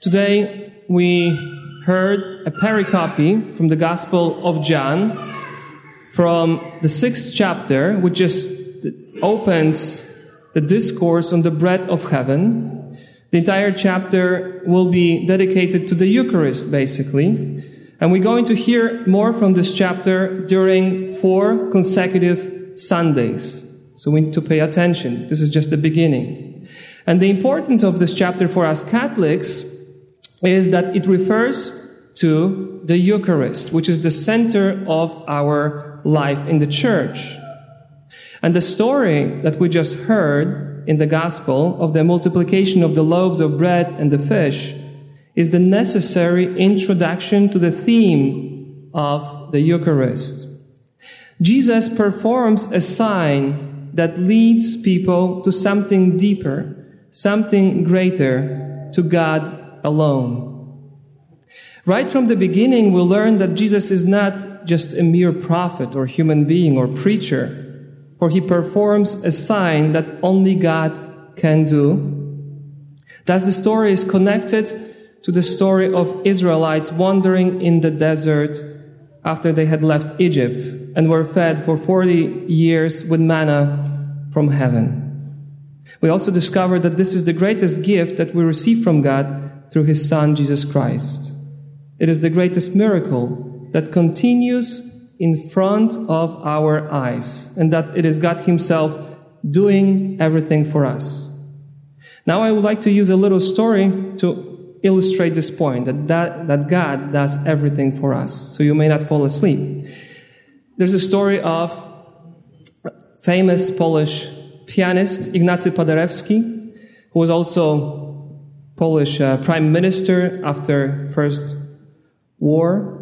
Today we heard a pericope from the Gospel of John from the sixth chapter, which just opens the discourse on the bread of heaven. The entire chapter will be dedicated to the Eucharist, basically. And we're going to hear more from this chapter during four consecutive Sundays. So we need to pay attention. This is just the beginning. And the importance of this chapter for us Catholics is that it refers to the Eucharist, which is the center of our life in the church. And the story that we just heard in the Gospel of the multiplication of the loaves of bread and the fish is the necessary introduction to the theme of the Eucharist. Jesus performs a sign that leads people to something deeper, something greater, to God alone. Right from the beginning, we learn that Jesus is not just a mere prophet or human being or preacher, for he performs a sign that only God can do. Thus, the story is connected to the story of Israelites wandering in the desert after they had left Egypt and were fed for 40 years with manna from heaven. We also discover that this is the greatest gift that we receive from God through His Son, Jesus Christ. It is the greatest miracle that continues in front of our eyes, and that it is God Himself doing everything for us. Now, I would like to use a little story to illustrate this point that, that, that God does everything for us, so you may not fall asleep. There's a story of famous Polish pianist Ignacy Paderewski, who was also Polish uh, prime minister after First War.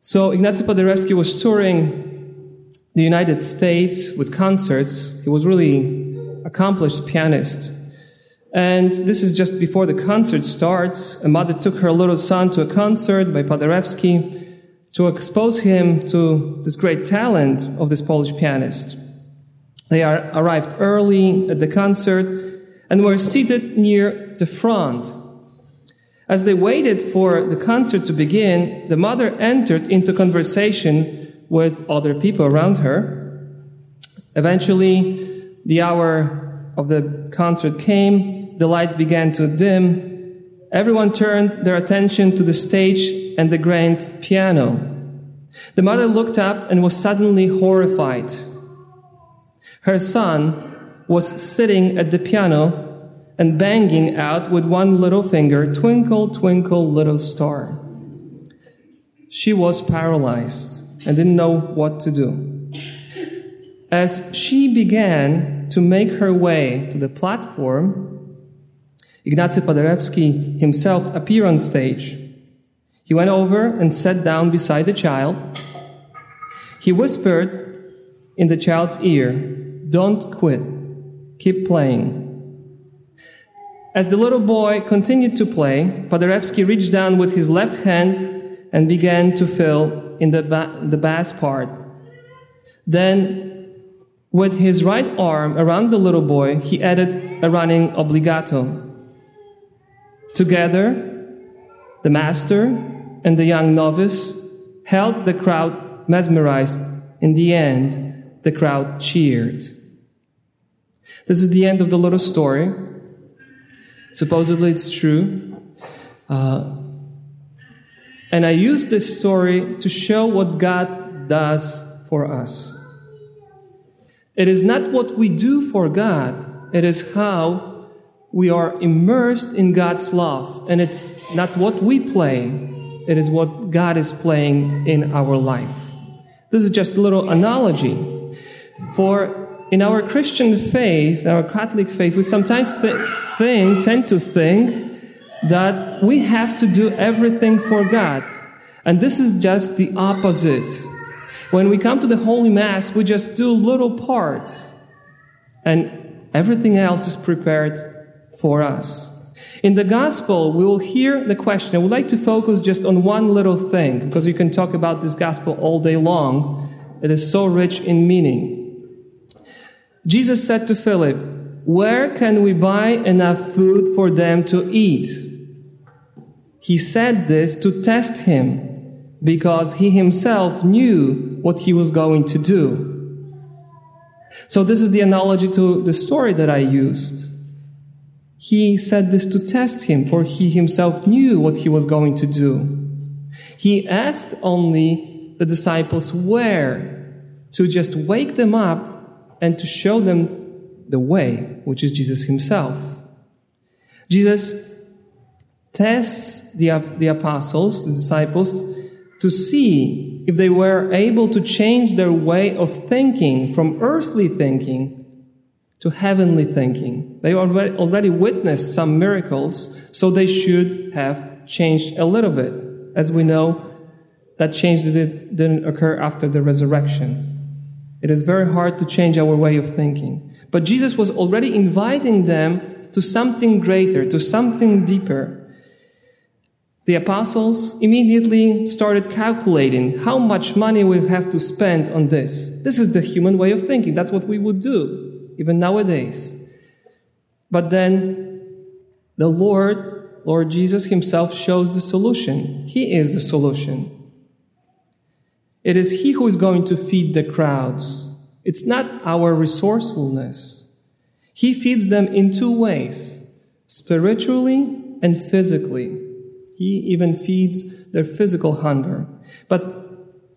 So Ignacy Paderewski was touring the United States with concerts. He was really accomplished pianist. And this is just before the concert starts. A mother took her little son to a concert by Paderewski to expose him to this great talent of this Polish pianist. They are, arrived early at the concert and were seated near the front. As they waited for the concert to begin, the mother entered into conversation with other people around her. Eventually, the hour of the concert came the lights began to dim, everyone turned their attention to the stage and the grand piano. The mother looked up and was suddenly horrified. Her son was sitting at the piano and banging out with one little finger, Twinkle, twinkle, little star. She was paralyzed and didn't know what to do. As she began to make her way to the platform, Ignacy Paderewski himself appeared on stage. He went over and sat down beside the child. He whispered in the child's ear, Don't quit, keep playing. As the little boy continued to play, Paderewski reached down with his left hand and began to fill in the, ba- the bass part. Then, with his right arm around the little boy, he added a running obligato. Together, the master and the young novice held the crowd mesmerized. In the end, the crowd cheered. This is the end of the little story. Supposedly, it's true. Uh, and I use this story to show what God does for us. It is not what we do for God, it is how we are immersed in God's love, and it's not what we play, it is what God is playing in our life. This is just a little analogy. For in our Christian faith, our Catholic faith, we sometimes th- think, tend to think that we have to do everything for God. And this is just the opposite. When we come to the Holy Mass, we just do a little part, and everything else is prepared for us. In the gospel, we will hear the question. I would like to focus just on one little thing because you can talk about this gospel all day long. It is so rich in meaning. Jesus said to Philip, Where can we buy enough food for them to eat? He said this to test him because he himself knew what he was going to do. So, this is the analogy to the story that I used. He said this to test him, for he himself knew what he was going to do. He asked only the disciples where to just wake them up and to show them the way, which is Jesus himself. Jesus tests the, the apostles, the disciples, to see if they were able to change their way of thinking from earthly thinking to heavenly thinking. They already, already witnessed some miracles, so they should have changed a little bit. As we know, that change didn't occur after the resurrection. It is very hard to change our way of thinking. But Jesus was already inviting them to something greater, to something deeper. The apostles immediately started calculating how much money we have to spend on this. This is the human way of thinking. That's what we would do, even nowadays. But then the Lord, Lord Jesus Himself, shows the solution. He is the solution. It is He who is going to feed the crowds. It's not our resourcefulness. He feeds them in two ways spiritually and physically. He even feeds their physical hunger. But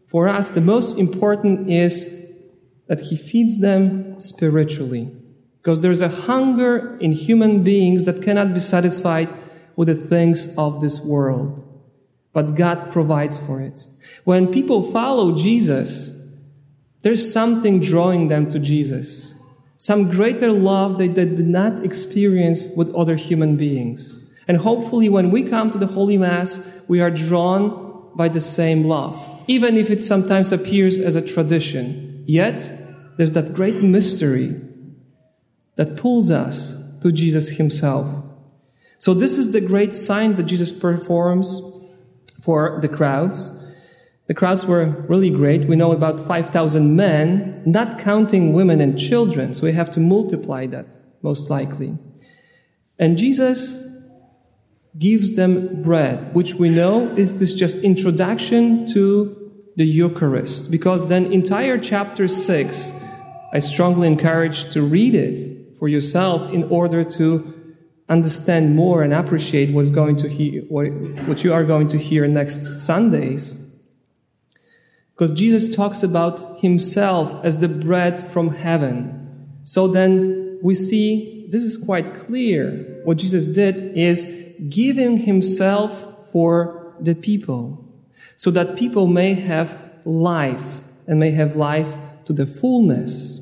for us, the most important is that He feeds them spiritually. Because there's a hunger in human beings that cannot be satisfied with the things of this world but God provides for it. When people follow Jesus, there's something drawing them to Jesus. Some greater love that they did not experience with other human beings. And hopefully when we come to the Holy Mass, we are drawn by the same love, even if it sometimes appears as a tradition. Yet, there's that great mystery that pulls us to Jesus himself. So this is the great sign that Jesus performs for the crowds. The crowds were really great. We know about 5,000 men, not counting women and children, so we have to multiply that, most likely. And Jesus gives them bread, which we know is this just introduction to the Eucharist, because then entire chapter 6, I strongly encourage to read it for yourself in order to understand more and appreciate what's going to hear, what you are going to hear next Sundays. Because Jesus talks about himself as the bread from heaven. So then we see this is quite clear. What Jesus did is giving himself for the people so that people may have life and may have life to the fullness.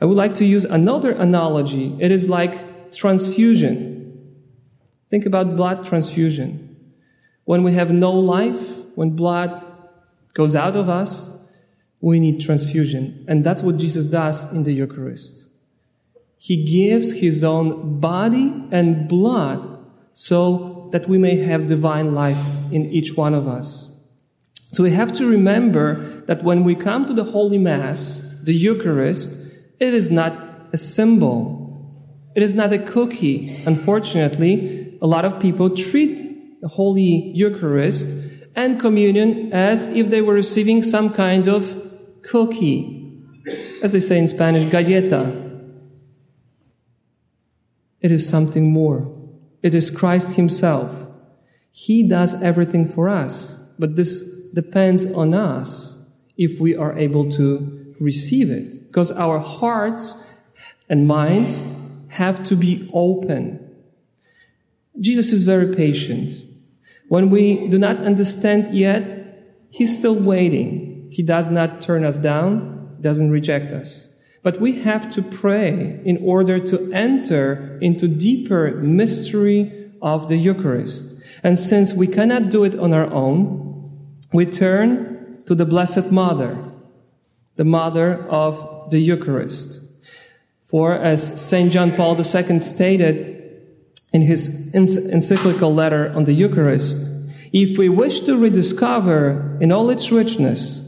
I would like to use another analogy. It is like transfusion. Think about blood transfusion. When we have no life, when blood goes out of us, we need transfusion. And that's what Jesus does in the Eucharist. He gives his own body and blood so that we may have divine life in each one of us. So we have to remember that when we come to the Holy Mass, the Eucharist, it is not a symbol. It is not a cookie. Unfortunately, a lot of people treat the Holy Eucharist and communion as if they were receiving some kind of cookie, as they say in Spanish, galleta. It is something more. It is Christ Himself. He does everything for us, but this depends on us if we are able to receive it, because our hearts and minds have to be open Jesus is very patient. When we do not understand yet, He's still waiting. He does not turn us down, doesn't reject us. But we have to pray in order to enter into deeper mystery of the Eucharist. And since we cannot do it on our own, we turn to the Blessed Mother, the Mother of the Eucharist. For as St. John Paul II stated, in his encyclical letter on the Eucharist, if we wish to rediscover in all its richness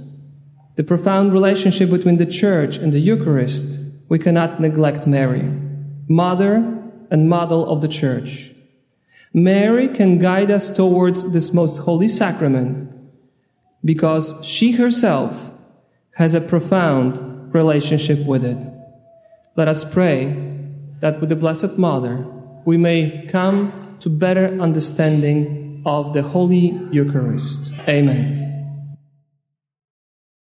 the profound relationship between the Church and the Eucharist, we cannot neglect Mary, mother and model of the Church. Mary can guide us towards this most holy sacrament because she herself has a profound relationship with it. Let us pray that with the Blessed Mother, we may come to better understanding of the Holy Eucharist. Amen.